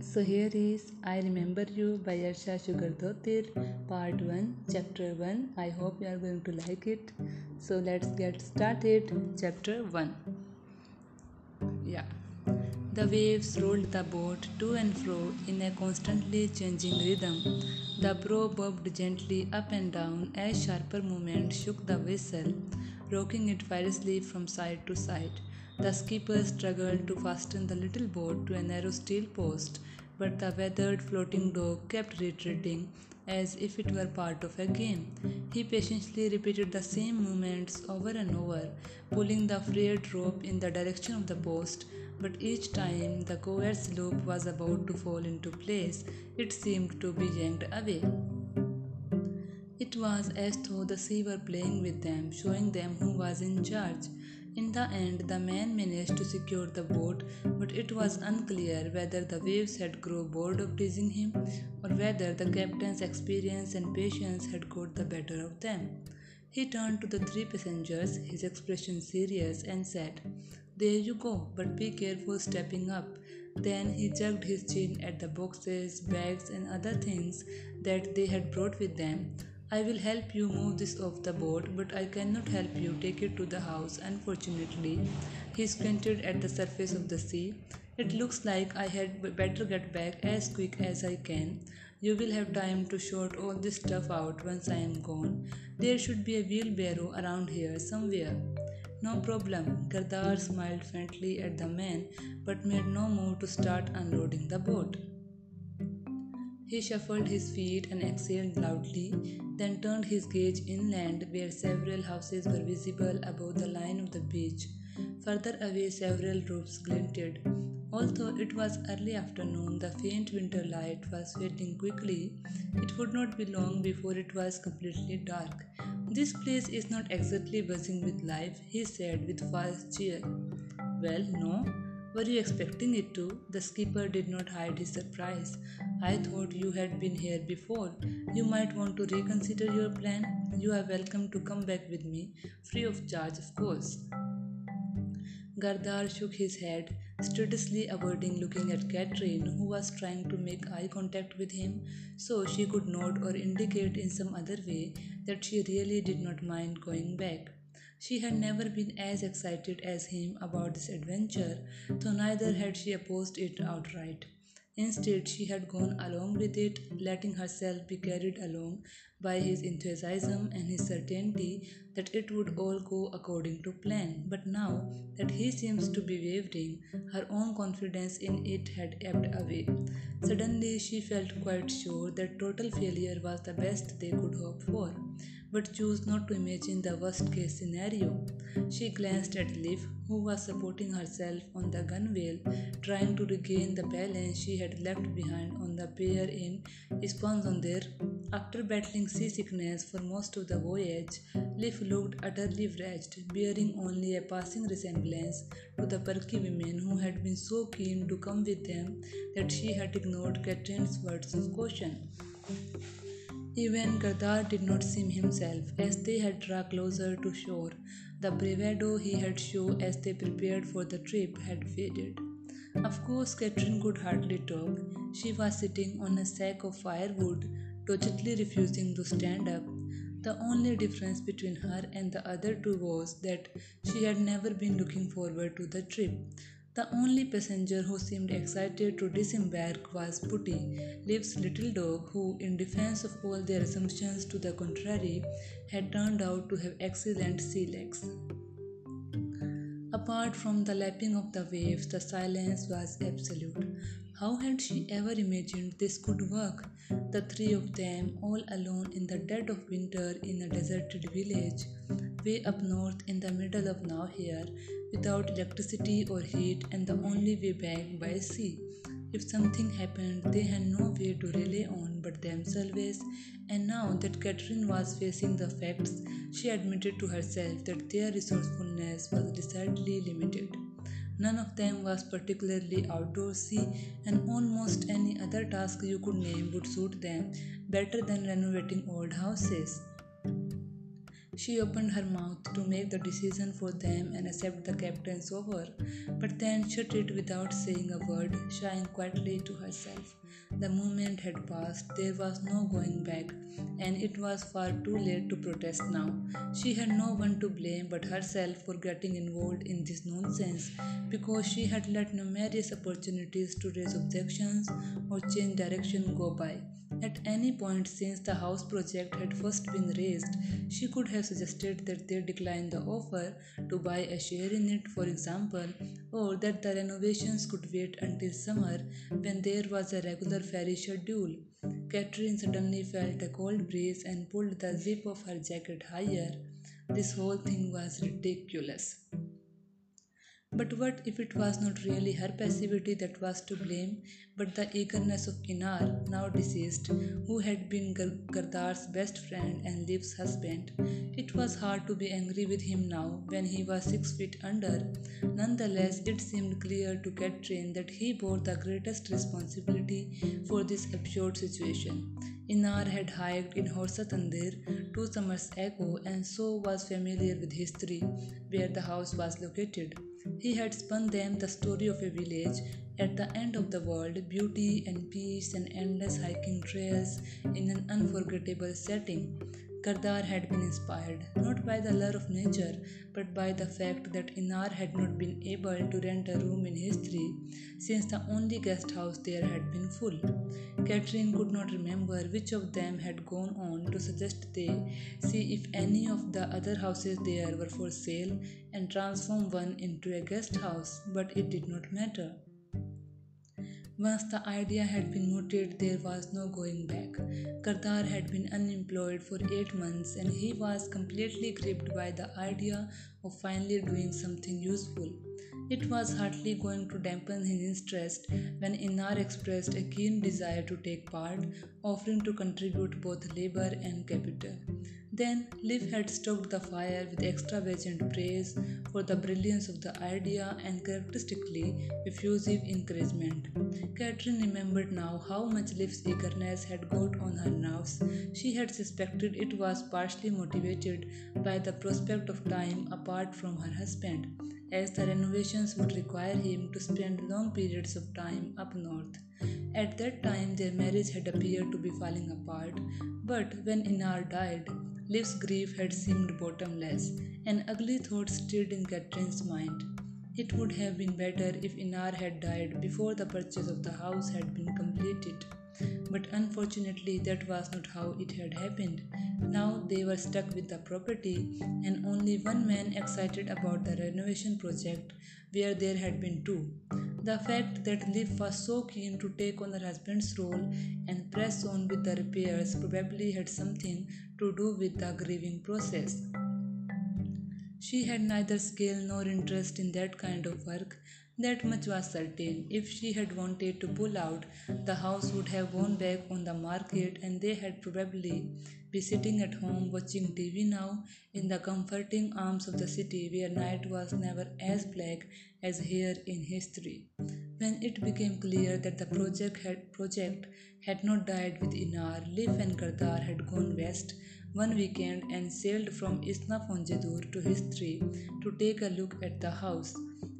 So here is I Remember You by Yrsa Sigurdardottir, part 1, chapter 1. I hope you are going to like it. So let's get started. Chapter 1. Yeah. The waves rolled the boat to and fro in a constantly changing rhythm. The prow bobbed gently up and down as sharper movements shook the vessel, rocking it fiercely from side to side. The skipper struggled to fasten the little boat to a narrow steel post, but the weathered floating dog kept retreating as if it were part of a game. He patiently repeated the same movements over and over, pulling the frayed rope in the direction of the post, but each time the coerced loop was about to fall into place, it seemed to be yanked away. It was as though the sea were playing with them, showing them who was in charge. In the end, the man managed to secure the boat, but it was unclear whether the waves had grown bored of teasing him or whether the captain's experience and patience had got the better of them. He turned to the three passengers, his expression serious, and said, There you go, but be careful stepping up. Then he jerked his chin at the boxes, bags, and other things that they had brought with them. I will help you move this off the boat, but I cannot help you take it to the house, unfortunately. He squinted at the surface of the sea. It looks like I had better get back as quick as I can. You will have time to sort all this stuff out once I am gone. There should be a wheelbarrow around here somewhere. No problem. Gardar smiled faintly at the man, but made no move to start unloading the boat. He shuffled his feet and exhaled loudly, then turned his gaze inland where several houses were visible above the line of the beach. Further away, several roofs glinted. Although it was early afternoon, the faint winter light was fading quickly. It would not be long before it was completely dark. This place is not exactly buzzing with life, he said with false cheer. Well, no, were you expecting it to? The skipper did not hide his surprise. I thought you had been here before. You might want to reconsider your plan. You are welcome to come back with me, free of charge, of course. Gardar shook his head, studiously avoiding looking at Catherine, who was trying to make eye contact with him so she could nod or indicate in some other way that she really did not mind going back. She had hmm. never been as excited as him about this adventure, though neither hmm. had she opposed it outright. Instead, she had gone along with it, letting herself be carried along by his enthusiasm and his certainty that it would all go according to plan. But now that he seems to be wavering, her own confidence in it had ebbed away. Suddenly, she felt quite sure that total failure was the best they could hope for but chose not to imagine the worst case scenario. She glanced at Liv, who was supporting herself on the gunwale, trying to regain the balance she had left behind on the pier in Ísafjörður. After battling seasickness for most of the voyage, Liv looked utterly wretched, bearing only a passing resemblance to the perky women who had been so keen to come with them that she had ignored Catherine's words of caution. Even Gardar did not seem himself as they had drawn closer to shore. The bravado he had shown as they prepared for the trip had faded. Of course, Catherine could hardly talk. She was sitting on a sack of firewood, doggedly refusing to stand up. The only difference between her and the other two was that she had never been looking forward to the trip. The only passenger who seemed excited to disembark was Putty, Liv's little dog, who, in defense of all their assumptions to the contrary, had turned out to have excellent sea legs. Apart from the lapping of the waves, the silence was absolute. How had she ever imagined this could work? The three of them, all alone in the dead of winter in a deserted village, way up north in the middle of nowhere, without electricity or heat and the only way back by sea. If something happened, they had no way to rely on but themselves, and now that Catherine was facing the facts, she admitted to herself that their resourcefulness was decidedly limited. None of them was particularly outdoorsy, and almost any other task you could name would suit them better than renovating old houses. She opened her mouth to make the decision for them and accept the captain's offer, but then shut it without saying a word, sighing quietly to herself. The moment had passed, there was no going back, and it was far too late to protest now. She had no one to blame but herself for getting involved in this nonsense because she had let numerous opportunities to raise objections or change direction go by. At any point since the house project had first been raised, she could have suggested that they decline the offer to buy a share in it, for example, or that the renovations could wait until summer when there was a regular ferry schedule. Catherine suddenly felt a cold breeze and pulled the zip of her jacket higher. This whole thing was ridiculous. But what if it was not really her passivity that was to blame, but the eagerness of Einar, now deceased, who had been Gardar's best friend and Liv's husband? It was hard to be angry with him now when he was six feet under. Nonetheless, it seemed clear to Catherine that he bore the greatest responsibility for this absurd situation. Einar had hiked in Hornstrandir two summers ago and so was familiar with Hesteyri where the house was located. He had spun them the story of a village at the end of the world, beauty and peace and endless hiking trails in an unforgettable setting. Gardar had been inspired not by the lure of nature, but by the fact that Einar had not been able to rent a room in Hesteyri since the only guest house there had been full. Catherine could not remember which of them had gone on to suggest they see if any of the other houses there were for sale and transform one into a guest house, but it did not matter. Once the idea had been mooted, there was no going back. Gardar had been unemployed for eight months and he was completely gripped by the idea of finally doing something useful. It was hardly going to dampen his interest when Einar expressed a keen desire to take part, offering to contribute both labor and capital. Then Liv had stoked the fire with extravagant praise for the brilliance of the idea and characteristically effusive encouragement. Catherine remembered now how much Liv's eagerness had got on her nerves. She had suspected it was partially motivated by the prospect of time apart from her husband, as the renovations would require him to spend long periods of time up north. At that time, their marriage had appeared to be falling apart, but when Einar died, Liv's grief had seemed bottomless. An ugly thought stirred in Catherine's mind. It would have been better if Einar had died before the purchase of the house had been completed. But unfortunately, that was not how it had happened. Now they were stuck with the property, and only one man excited about the renovation project, where there had been two. The fact that Liv was so keen to take on her husband's role and press on with the repairs probably had something to do with the grieving process. She had neither skill nor interest in that kind of work. That much was certain. If she had wanted to pull out, the house would have gone back on the market and they had probably be sitting at home watching TV now in the comforting arms of the city where night was never as black as here in Hesteyri. When it became clear that the project had, project had not died with Einar, Liv and Gardar had gone west one weekend and sailed from Ísafjörður to Hesteyri to take a look at the house.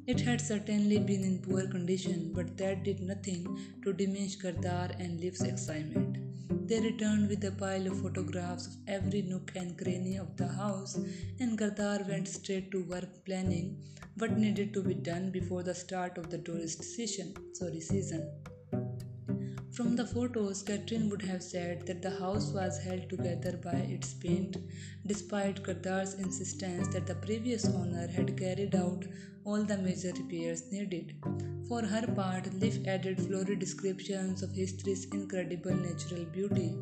It had certainly been in poor condition, but that did nothing to diminish Gardar and Liv's excitement. They returned with a pile of photographs of every nook and cranny of the house, and Gardar went straight to work planning what needed to be done before the start of the tourist season. Sorry, season. From the photos, Catherine would have said that the house was held together by its paint, despite Gardar's insistence that the previous owner had carried out all the major repairs needed. For her part, Liv added florid descriptions of Hesteyri's incredible natural beauty.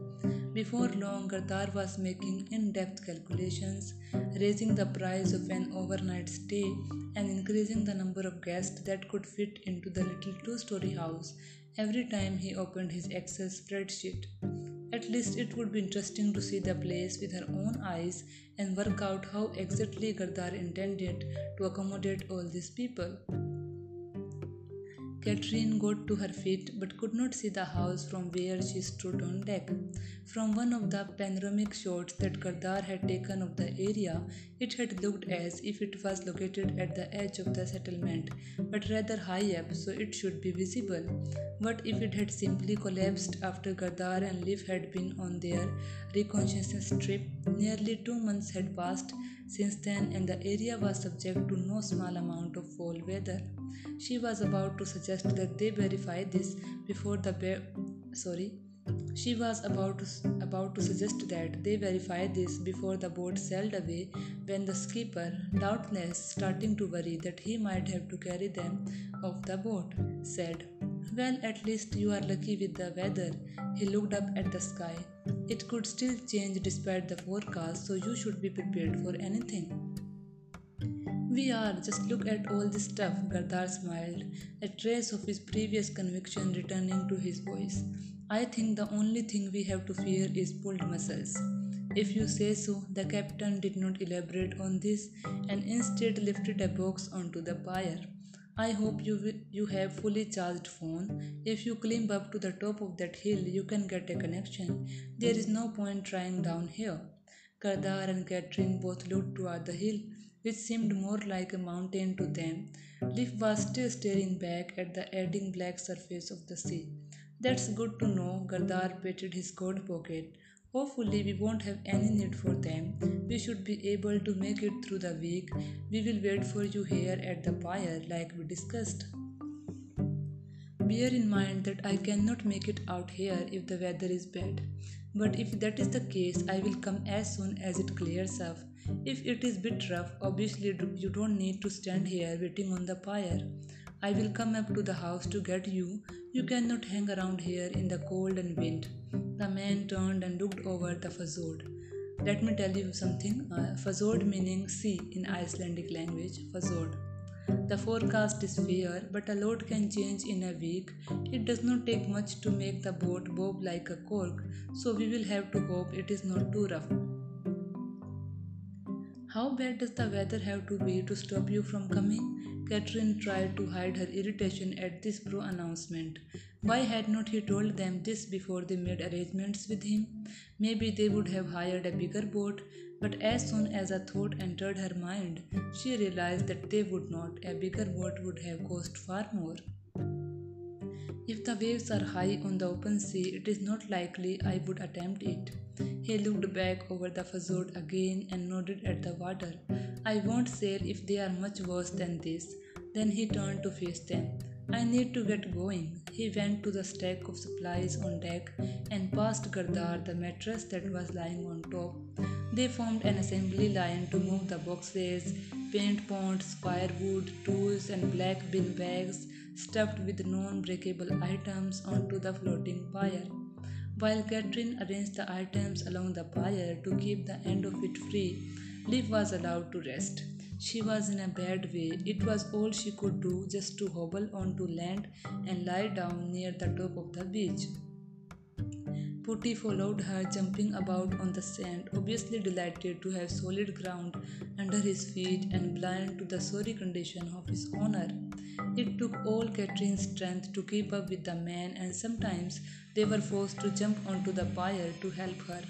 Before long, Gardar was making in depth calculations, raising the price of an overnight stay and increasing the number of guests that could fit into the little two story house every time he opened his Excel spreadsheet. At least it would be interesting to see the place with her own eyes and work out how exactly Gardar intended to accommodate all these people. Catherine got to her feet but could not see the house from where she stood on deck. From one of the panoramic shots that Gardar had taken of the area, it had looked as if it was located at the edge of the settlement, but rather high up, so it should be visible. What if it had simply collapsed after Gardar and Liv had been on their reconnaissance trip? Nearly two months had passed since then, and the area was subject to no small amount of foul weather. She was about to suggest that they verify this before the bear. Sorry. She was about to, about to suggest that they verify this before the boat sailed away when the skipper, doubtless starting to worry that he might have to carry them off the boat, said, Well, at least you are lucky with the weather. He looked up at the sky. It could still change despite the forecast, so you should be prepared for anything. We are, just look at all this stuff, Gardar smiled, a trace of his previous conviction returning to his voice. I think the only thing we have to fear is pulled muscles. If you say so, the captain did not elaborate on this and instead lifted a box onto the pyre. I hope you you have fully charged phone. If you climb up to the top of that hill, you can get a connection. There is no point trying down here. Gardar and Catherine both looked toward the hill, which seemed more like a mountain to them. Liv was still staring back at the adding black surface of the sea. That's good to know, Gardar patted his coat pocket. Hopefully, we won't have any need for them. We should be able to make it through the week. We will wait for you here at the pyre, like we discussed. Bear in mind that I cannot make it out here if the weather is bad. But if that is the case, I will come as soon as it clears up. If it is bit rough, obviously you don't need to stand here waiting on the pyre. I will come up to the house to get you. You cannot hang around here in the cold and wind. The man turned and looked over the fjord. Let me tell you something. Uh, fjord meaning sea in Icelandic language. Fjord. The forecast is fair, but a lot can change in a week. It does not take much to make the boat bob like a cork, so we will have to hope it is not too rough. How bad does the weather have to be to stop you from coming? Catherine tried to hide her irritation at this pro announcement. Why had not he told them this before they made arrangements with him? Maybe they would have hired a bigger boat, but as soon as a thought entered her mind, she realized that they would not. A bigger boat would have cost far more. If the waves are high on the open sea, it is not likely I would attempt it. He looked back over the fjord again and nodded at the water. I won't sail if they are much worse than this. Then he turned to face them. I need to get going. He went to the stack of supplies on deck and passed Gardar the mattress that was lying on top. They formed an assembly line to move the boxes, paint pots, firewood, tools, and black bin bags stuffed with non breakable items onto the floating pyre. While Catherine arranged the items along the pyre to keep the end of it free, Liv was allowed to rest. She was in a bad way. It was all she could do just to hobble onto land and lie down near the top of the beach. Putty followed her, jumping about on the sand, obviously delighted to have solid ground under his feet and blind to the sorry condition of his owner. It took all Catherine's strength to keep up with the man, and sometimes they were forced to jump onto the pyre to help her.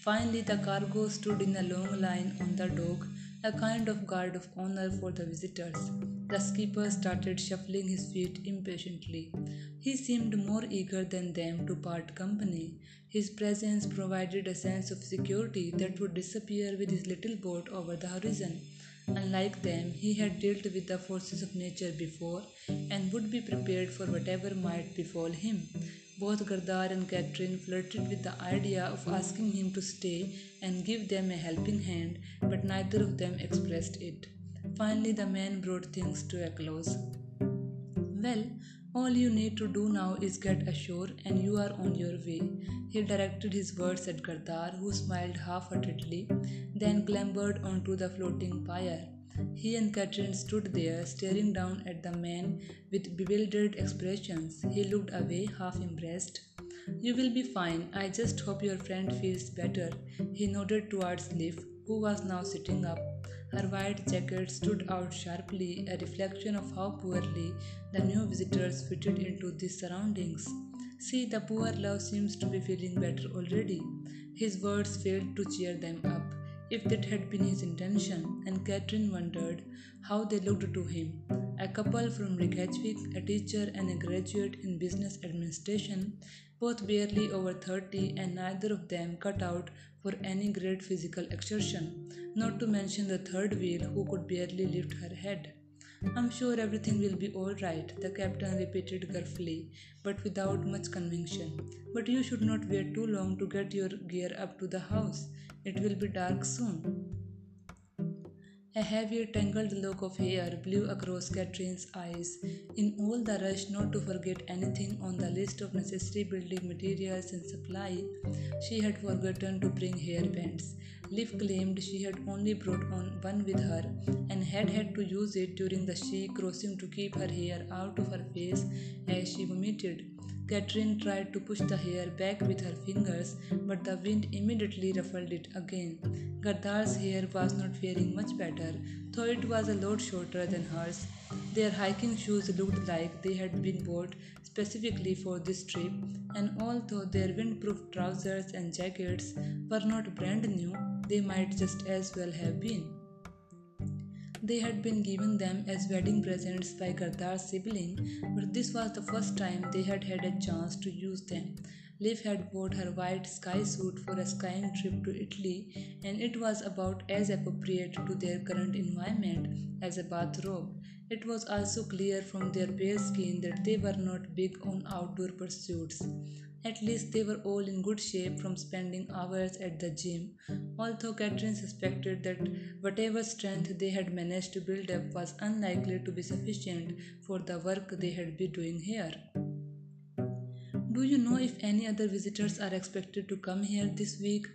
Finally, the cargo stood in a long line on the dock a kind of guard of honor for the visitors. The skipper started shuffling his feet impatiently. He seemed more eager than them to part company. His presence provided a sense of security that would disappear with his little boat over the horizon. Unlike them, he had dealt with the forces of nature before and would be prepared for whatever might befall him. Both Gardar and Catherine flirted with the idea of asking him to stay and give them a helping hand, but neither of them expressed it. Finally, the man brought things to a close. Well, all you need to do now is get ashore and you are on your way. He directed his words at Gardar, who smiled half heartedly, then clambered onto the floating pyre. He and Catherine stood there, staring down at the man with bewildered expressions. He looked away, half impressed. You will be fine. I just hope your friend feels better. He nodded towards Liv, who was now sitting up. Her white jacket stood out sharply, a reflection of how poorly the new visitors fitted into these surroundings. See, the poor love seems to be feeling better already. His words failed to cheer them up, if that had been his intention, and Catherine wondered how they looked to him. A couple from Reykjavik, a teacher and a graduate in business administration, both barely over 30 and neither of them cut out for any great physical exertion, not to mention the third wheel who could barely lift her head. I'm sure everything will be all right, the captain repeated gruffly, but without much conviction. But you should not wait too long to get your gear up to the house. It will be dark soon. A heavier tangled lock of hair blew across Catherine's eyes. In all the rush not to forget anything on the list of necessary building materials and supply, she had forgotten to bring hair bands. Liv claimed she had only brought on one with her and had had to use it during the sea crossing to keep her hair out of her face as she vomited. Catherine tried to push the hair back with her fingers, but the wind immediately ruffled it again. Gardar's hair was not faring much better, though it was a lot shorter than hers. Their hiking shoes looked like they had been bought specifically for this trip, and although their windproof trousers and jackets were not brand new, they might just as well have been. They had been given them as wedding presents by Gardar's sibling, but this was the first time they had had a chance to use them. Liv had bought her white sky suit for a skiing trip to Italy, and it was about as appropriate to their current environment as a bathrobe. It was also clear from their pale skin that they were not big on outdoor pursuits. At least they were all in good shape from spending hours at the gym, although Catherine suspected that whatever strength they had managed to build up was unlikely to be sufficient for the work they had been doing here. Do you know if any other visitors are expected to come here this week?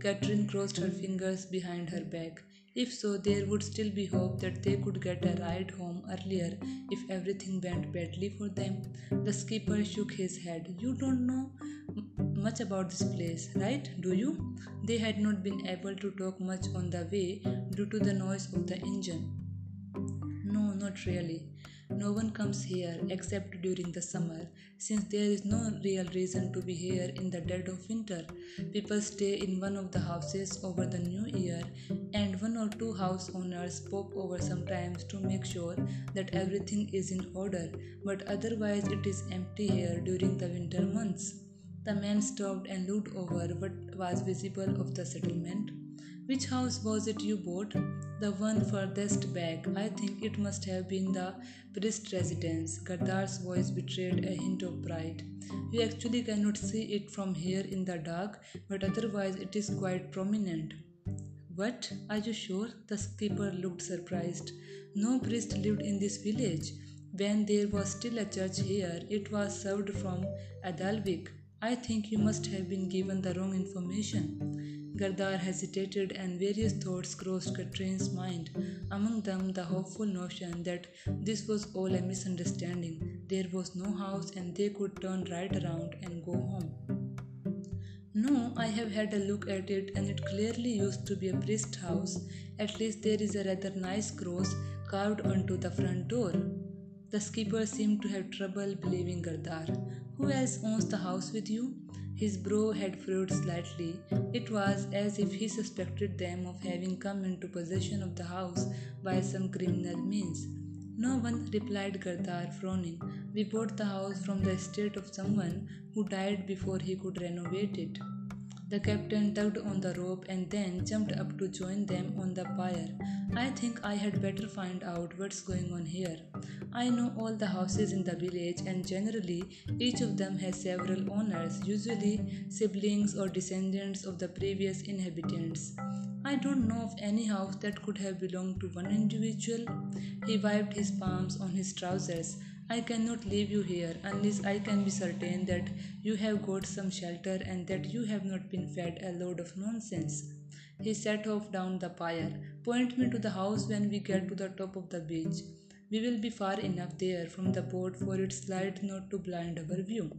Catherine crossed her fingers behind her back. If so, there would still be hope that they could get a ride home earlier if everything went badly for them. The skipper shook his head. You don't know much about this place, right? Do you? They had not been able to talk much on the way due to the noise of the engine. No, not really. No one comes here except during the summer, since there is no real reason to be here in the dead of winter. People stay in one of the houses over the new year, and one or two house owners pop over sometimes to make sure that everything is in order, but otherwise it is empty here during the winter months. The man stopped and looked over what was visible of the settlement. Which house was it you bought? The one furthest back. I think it must have been the priest residence. Gardar's voice betrayed a hint of pride. You actually cannot see it from here in the dark, but otherwise it is quite prominent. What? Are you sure? The skipper looked surprised. No priest lived in this village. When there was still a church here, it was served from Adalvik. I think you must have been given the wrong information. Gardar hesitated, and various thoughts crossed Catherine's mind, among them the hopeful notion that this was all a misunderstanding. There was no house, and they could turn right around and go home. No, I have had a look at it, and it clearly used to be a priest house. At least there is a rather nice cross carved onto the front door. The skipper seemed to have trouble believing Gardar. Who else owns the house with you? His brow had furrowed slightly. It was as if he suspected them of having come into possession of the house by some criminal means. No one, replied Gardar, frowning. We bought the house from the estate of someone who died before he could renovate it. The captain tugged on the rope and then jumped up to join them on the pier. I think I had better find out what's going on here. I know all the houses in the village, and generally, each of them has several owners, usually siblings or descendants of the previous inhabitants. I don't know of any house that could have belonged to one individual. He wiped his palms on his trousers. I cannot leave you here unless I can be certain that you have got some shelter and that you have not been fed a load of nonsense. He set off down the pier. Point me to the house when we get to the top of the beach. We will be far enough there from the boat for its light not to blind our view.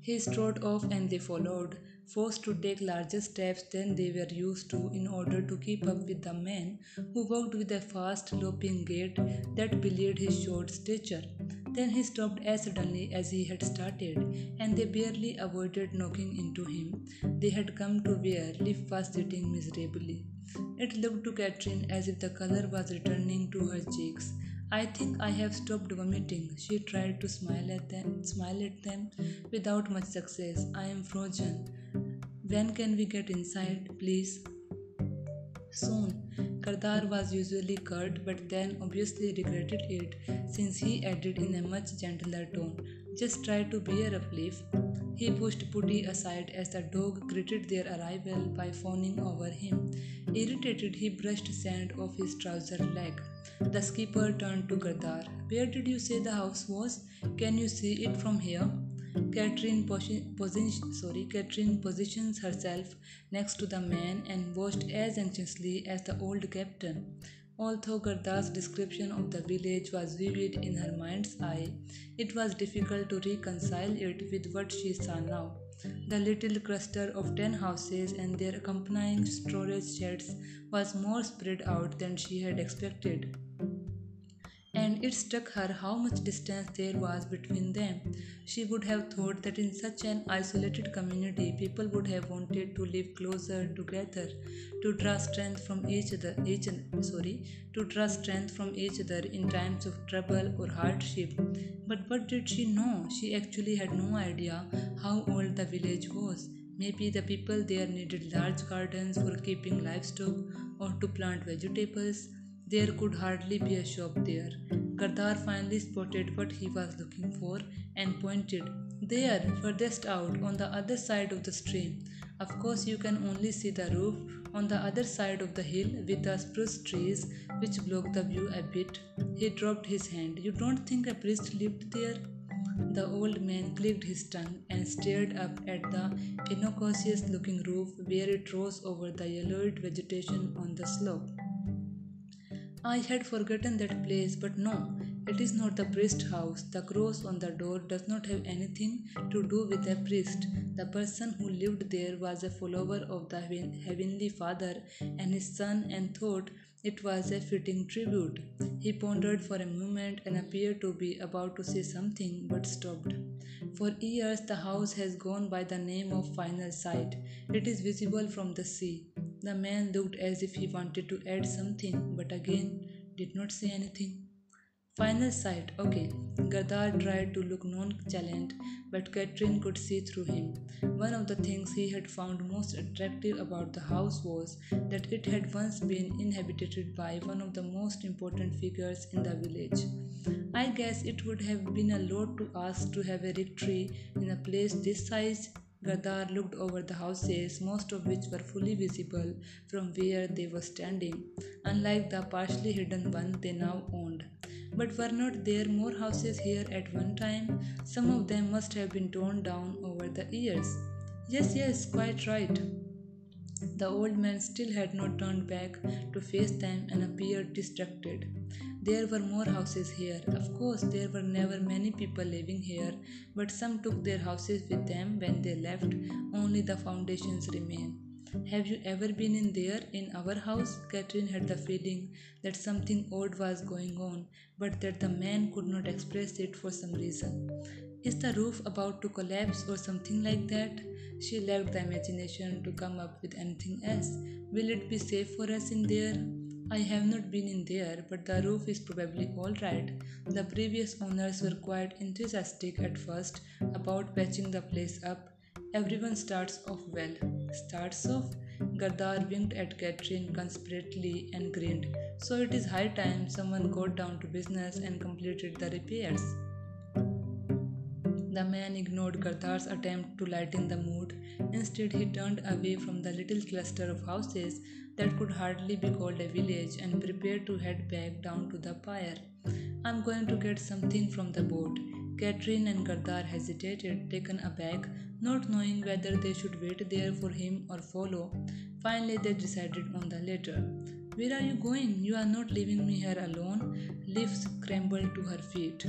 He strode off and they followed, forced to take larger steps than they were used to in order to keep up with the man who walked with a fast, loping gait that belied his short stature. Then he stopped as suddenly as he had started, and they barely avoided knocking into him. They had come to where Liv was sitting miserably. It looked to Catherine as if the color was returning to her cheeks. I think I have stopped vomiting. She tried to smile at them, smile at them without much success. I am frozen. When can we get inside, please? Soon. Gardar was usually curt, but then obviously regretted it, since he added in a much gentler tone, Just try to bear up, Liv. He pushed Putty aside as the dog greeted their arrival by fawning over him. Irritated, he brushed sand off his trouser leg. The skipper turned to Gardar. Where did you say the house was? Can you see it from here? Catherine, posi- sorry, Catherine positions herself next to the man and watched as anxiously as the old captain. Although Gardar's description of the village was vivid in her mind's eye, it was difficult to reconcile it with what she saw now. The little cluster of ten houses and their accompanying storage sheds was more spread out than she had expected and it struck her how much distance there was between them. She would have thought that in such an isolated community, people would have wanted to live closer together, to draw strength from each other, each sorry, to draw strength from each other in times of trouble or hardship. But what did she know? She actually had no idea how old the village was. Maybe the people there needed large gardens for keeping livestock or to plant vegetables there hmm. could hardly be a shop there. Gardar finally spotted what he was looking for and pointed. There, furthest out, on the other side of the stream. Of course, you can only see the roof on the other side of the hill with the spruce trees which block the view a bit. He dropped his hand. You don't think a priest lived there? The old man clicked his tongue and stared up at the innocuous looking roof where it rose over the yellowed vegetation on the slope. I had forgotten that place, but no, it is not the priest house. The cross on the door does not have anything to do with a priest. The person who lived there was a follower of the Heavenly Father and his son, and thought it was a fitting tribute. He pondered for a moment and appeared to be about to say something, but stopped. For years, the house has gone by the name of Final Sight. It is visible from the sea. The man looked as if he wanted to add something, but again did not say anything. Final sight, okay. Gardar tried to look nonchalant, but Catherine could see through him. One of the things he had found most attractive about the house was that it had once been inhabited by one of the most important figures in the village. I guess it would have been a lot to ask to have a rectory in a place this size Gardar looked over the houses, most of which were fully visible from where they were standing, unlike the partially hidden one they now owned. But were not there more houses here at one time? Some of them must have been torn down over the years. Yes, yes, quite right. The old man still had not turned back to face them and appeared distracted. There were more houses here. Of course, there were never many people living here, but some took their houses with them when they left. Only the foundations remain. Have you ever been in there, in our house? Catherine had the feeling that something odd was going on, but that the man could not express it for some reason. Is the roof about to collapse or something like that? She lacked the imagination to come up with anything else. Will it be safe for us in there? I have not been in there, but the roof is probably all right. The previous owners were quite enthusiastic at first about patching the place up. Everyone starts off well. Starts off? Gardar winked at Catherine conspirately and grinned. So it is high time someone got down to business and completed the repairs. The man ignored Gardar's attempt to lighten the mood. Instead, he turned away from the little cluster of houses that could hardly be called a village and prepared to head back down to the pier. I'm going to get something from the boat. Catherine and Gardar hesitated, taken aback, not knowing whether they should wait there for him or follow. Finally, they decided on the latter. Where are you going? You are not leaving me here alone. Liv scrambled to her feet.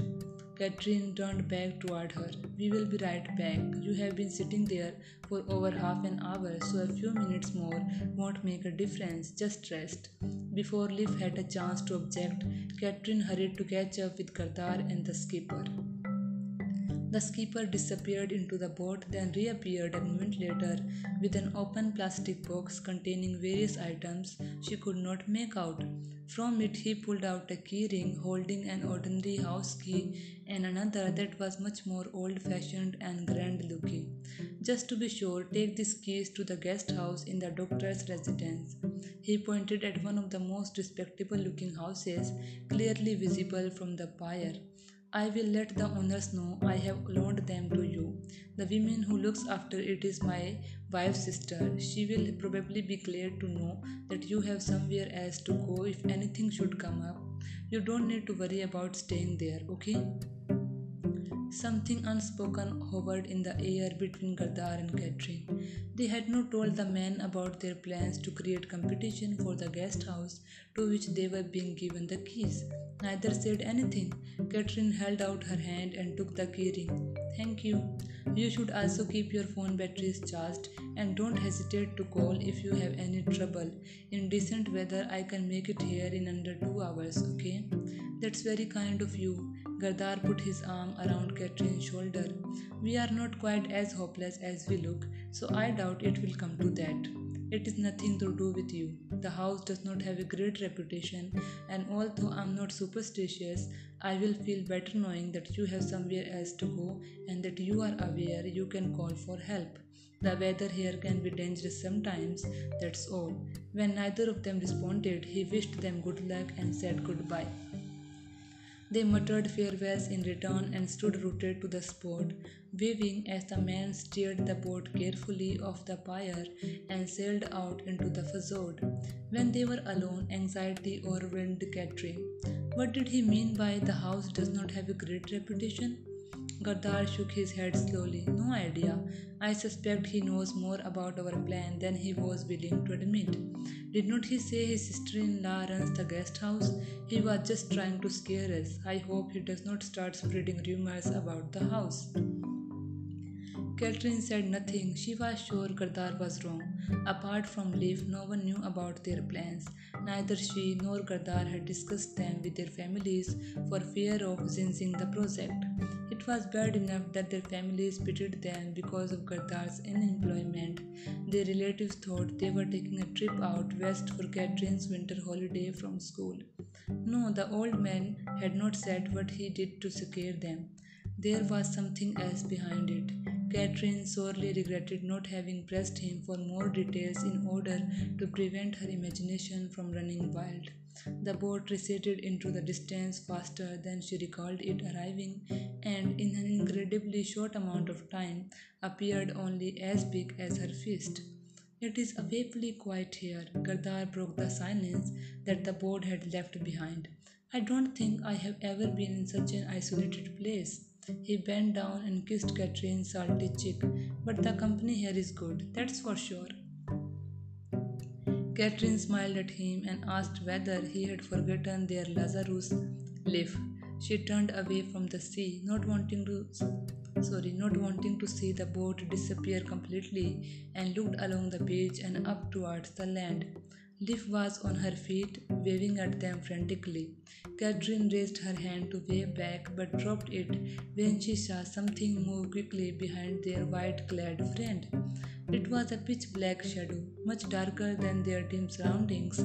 Catherine turned back toward her. We will be right back. You have been sitting there for over half an hour, so a few minutes more won't make a difference. Just rest. Before Liv had a chance to object, Catherine hurried to catch up with Gardar and the skipper. The skipper disappeared into the boat, then reappeared a moment later with an open plastic box containing various items she could not make out. From it, he pulled out a key ring holding an ordinary house key and another that was much more old fashioned and grand looking. Just to be sure, take these keys to the guest house in the doctor's residence. He pointed at one of the most respectable looking houses, clearly visible from the pier. I will let the owners know I have loaned them to you. The woman who looks after it is my wife's sister. She will probably be glad to know that you have somewhere else to go if anything should come up. You don't need to worry about staying there, okay? Something unspoken hovered in the air between Gardar and Catherine. They had not told the men about their plans to create competition for the guest house to which they were being given the keys. Neither said anything. Catherine held out her hand and took the key ring. Thank you. You should also keep your phone batteries charged and don't hesitate to call if you have any trouble. In decent weather, I can make it here in under two hours, okay? That's very kind of you. Gardar put his arm around Catherine's shoulder. We are not quite as hopeless as we look, so I doubt it will come to that. It is nothing to do with you. The house does not have a great reputation, and although I'm not superstitious, I will feel better knowing that you have somewhere else to go and that you are aware you can call for help. The weather here can be dangerous sometimes, that's all. When neither of them responded, he wished them good luck and said goodbye. They muttered farewells in return and stood rooted to the spot, waving as the man steered the boat carefully off the pier and sailed out into the fjord. When they were alone, anxiety overwhelmed Catherine. What did he mean by the house does not have a great reputation? Gardar shook his head slowly. No idea. I suspect he knows more about our plan than he was willing to admit. Did not he say his sister in law runs the guest house? He was just trying to scare us. I hope he does not start spreading rumors about the house. Catherine said nothing. She was sure Gardar was wrong. Apart from Liv, no one knew about their plans. Neither she nor Gardar had discussed them with their families for fear of jinxing the project. It was bad enough that their families pitied them because of Gardar's unemployment. Their relatives thought they were taking a trip out west for Catherine's winter holiday from school. No, the old man had not said what he did to scare them. There was something else behind it. Catherine hmm. sorely regretted not having pressed him for more details in order to prevent her imagination from running wild. The boat receded into the distance faster than she recalled it arriving, and in an incredibly short amount of time appeared only as big as her fist. It is awfully quiet here. Gardar broke the silence that the boat had left behind. I don't think I have ever been in such an isolated place. He bent down and kissed Catherine's salty cheek. But the company here is good, that's for sure. Catherine smiled at him and asked whether he had forgotten their Lazarus leaf. She turned away from the sea, not wanting to sorry, not wanting to see the boat disappear completely, and looked along the beach and up towards the land. Liv was on her feet, waving at them frantically. Catherine raised her hand to wave back but dropped it when she saw something move quickly behind their white clad friend. It was a pitch black shadow, much darker than their dim surroundings.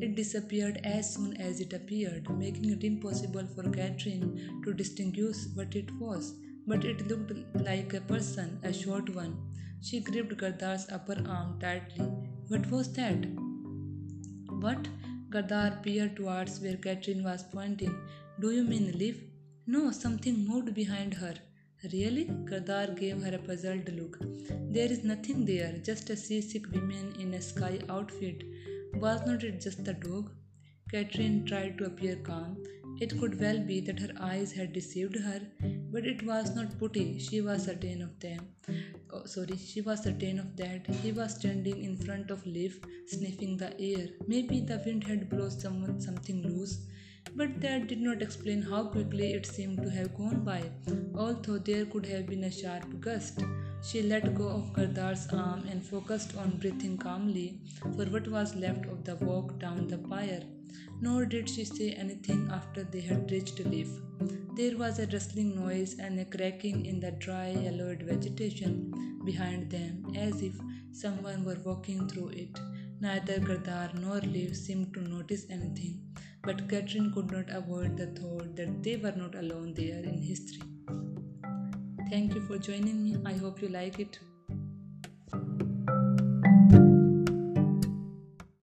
It disappeared as soon as it appeared, making it impossible for Catherine to distinguish what it was. But it looked like a person, a short one. She gripped Gardar's upper arm tightly. What was that? What? Gardar peered towards where Catherine was pointing. Do you mean Liv? No, something moved behind her. Really? Gardar gave her a puzzled look. There is nothing there, just a seasick woman in a sky outfit. Was not it just the dog? Catherine tried to appear calm. It could well be that her eyes had deceived her. But it was not Putty, she was certain of them. Oh, sorry, she was certain of that. He was standing in front of Liv, sniffing the air. Maybe the wind had blown someone something loose but that did not explain how quickly it seemed to have gone by, although there could have been a sharp gust. She let go of Gardar's arm and focused on breathing calmly for what was left of the walk down the pier. Nor did she say anything after they had reached Liv. There was a rustling noise and a cracking in the dry, yellowed vegetation behind them, as if someone were walking through it. Neither Gardar nor Liv seemed to notice anything, but Catherine could not avoid the thought that they were not alone there in Hesteyri. Thank you for joining me. I hope you like it.